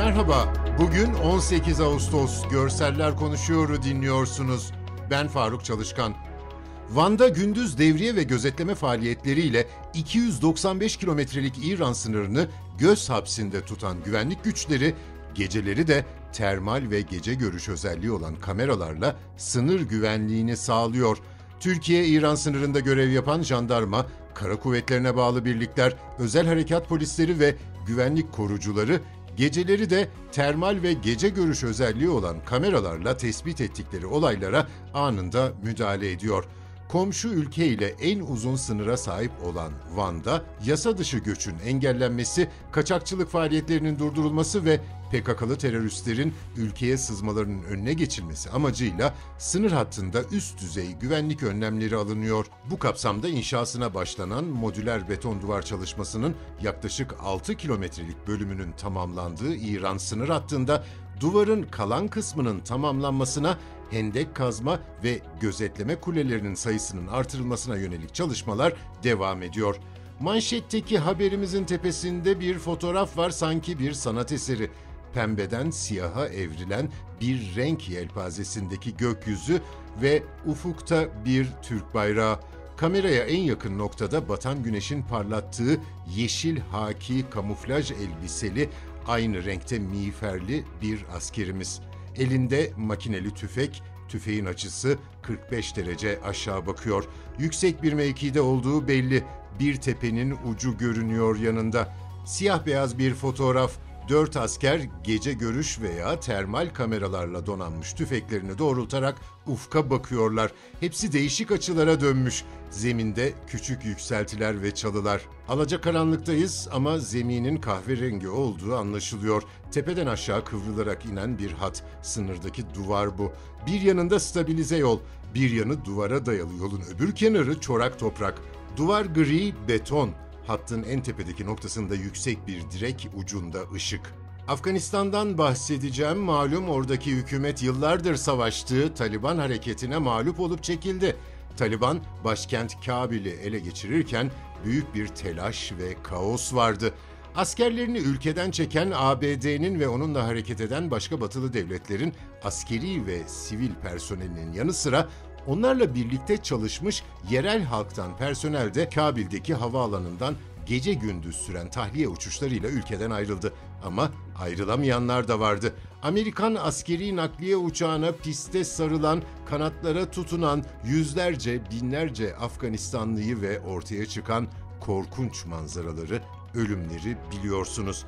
Merhaba, bugün 18 Ağustos Görseller Konuşuyor'u dinliyorsunuz. Ben Faruk Çalışkan. Van'da gündüz devriye ve gözetleme faaliyetleriyle 295 kilometrelik İran sınırını göz hapsinde tutan güvenlik güçleri, geceleri de termal ve gece görüş özelliği olan kameralarla sınır güvenliğini sağlıyor. Türkiye-İran sınırında görev yapan jandarma, kara kuvvetlerine bağlı birlikler, özel harekat polisleri ve güvenlik korucuları geceleri de termal ve gece görüş özelliği olan kameralarla tespit ettikleri olaylara anında müdahale ediyor. Komşu ülke ile en uzun sınıra sahip olan Van'da yasa dışı göçün engellenmesi, kaçakçılık faaliyetlerinin durdurulması ve PKK'lı teröristlerin ülkeye sızmalarının önüne geçilmesi amacıyla sınır hattında üst düzey güvenlik önlemleri alınıyor. Bu kapsamda inşasına başlanan modüler beton duvar çalışmasının yaklaşık 6 kilometrelik bölümünün tamamlandığı İran sınır hattında duvarın kalan kısmının tamamlanmasına hendek kazma ve gözetleme kulelerinin sayısının artırılmasına yönelik çalışmalar devam ediyor. Manşetteki haberimizin tepesinde bir fotoğraf var sanki bir sanat eseri. Pembeden siyaha evrilen bir renk yelpazesindeki gökyüzü ve ufukta bir Türk bayrağı. Kameraya en yakın noktada batan güneşin parlattığı yeşil haki kamuflaj elbiseli aynı renkte miğferli bir askerimiz. Elinde makineli tüfek, tüfeğin açısı 45 derece aşağı bakıyor. Yüksek bir mevkide olduğu belli. Bir tepenin ucu görünüyor yanında. Siyah beyaz bir fotoğraf. Dört asker gece görüş veya termal kameralarla donanmış tüfeklerini doğrultarak ufka bakıyorlar. Hepsi değişik açılara dönmüş. Zeminde küçük yükseltiler ve çalılar. Alacakaranlıktayız ama zeminin kahverengi olduğu anlaşılıyor. Tepeden aşağı kıvrılarak inen bir hat. Sınırdaki duvar bu. Bir yanında stabilize yol, bir yanı duvara dayalı yolun öbür kenarı çorak toprak. Duvar gri, beton. Hattın en tepedeki noktasında yüksek bir direk ucunda ışık. Afganistan'dan bahsedeceğim. Malum oradaki hükümet yıllardır savaştığı Taliban hareketine mağlup olup çekildi. Taliban başkent Kabil'i ele geçirirken büyük bir telaş ve kaos vardı. Askerlerini ülkeden çeken ABD'nin ve onunla hareket eden başka batılı devletlerin askeri ve sivil personelinin yanı sıra onlarla birlikte çalışmış yerel halktan personel de Kabil'deki havaalanından gece gündüz süren tahliye uçuşlarıyla ülkeden ayrıldı. Ama ayrılamayanlar da vardı. Amerikan askeri nakliye uçağına piste sarılan, kanatlara tutunan yüzlerce, binlerce Afganistanlıyı ve ortaya çıkan korkunç manzaraları, ölümleri biliyorsunuz.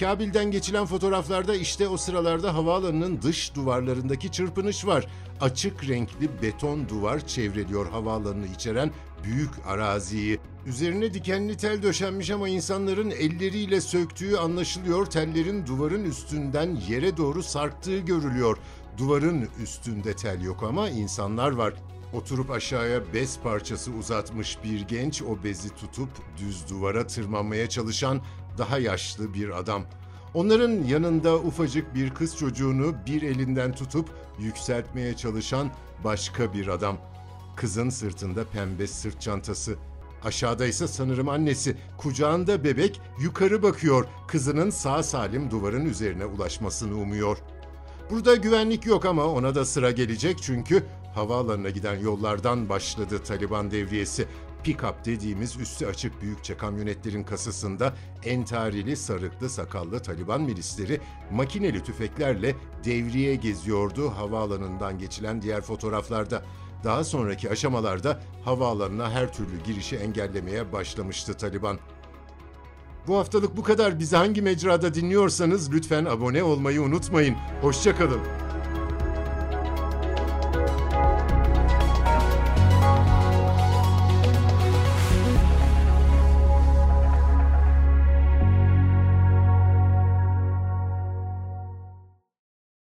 Kabil'den geçilen fotoğraflarda işte o sıralarda havaalanının dış duvarlarındaki çırpınış var. Açık renkli beton duvar çevreliyor havaalanını içeren büyük araziyi. Üzerine dikenli tel döşenmiş ama insanların elleriyle söktüğü anlaşılıyor. Tellerin duvarın üstünden yere doğru sarktığı görülüyor. Duvarın üstünde tel yok ama insanlar var. Oturup aşağıya bez parçası uzatmış bir genç o bezi tutup düz duvara tırmanmaya çalışan daha yaşlı bir adam. Onların yanında ufacık bir kız çocuğunu bir elinden tutup yükseltmeye çalışan başka bir adam. Kızın sırtında pembe sırt çantası. Aşağıda ise sanırım annesi. Kucağında bebek yukarı bakıyor. Kızının sağ salim duvarın üzerine ulaşmasını umuyor. Burada güvenlik yok ama ona da sıra gelecek çünkü havaalanına giden yollardan başladı Taliban devriyesi. Pick-up dediğimiz üstü açık büyükçe kamyonetlerin kasasında entarili sarıklı sakallı Taliban milisleri makineli tüfeklerle devriye geziyordu havaalanından geçilen diğer fotoğraflarda. Daha sonraki aşamalarda havaalanına her türlü girişi engellemeye başlamıştı Taliban. Bu haftalık bu kadar. Bizi hangi mecrada dinliyorsanız lütfen abone olmayı unutmayın. Hoşçakalın.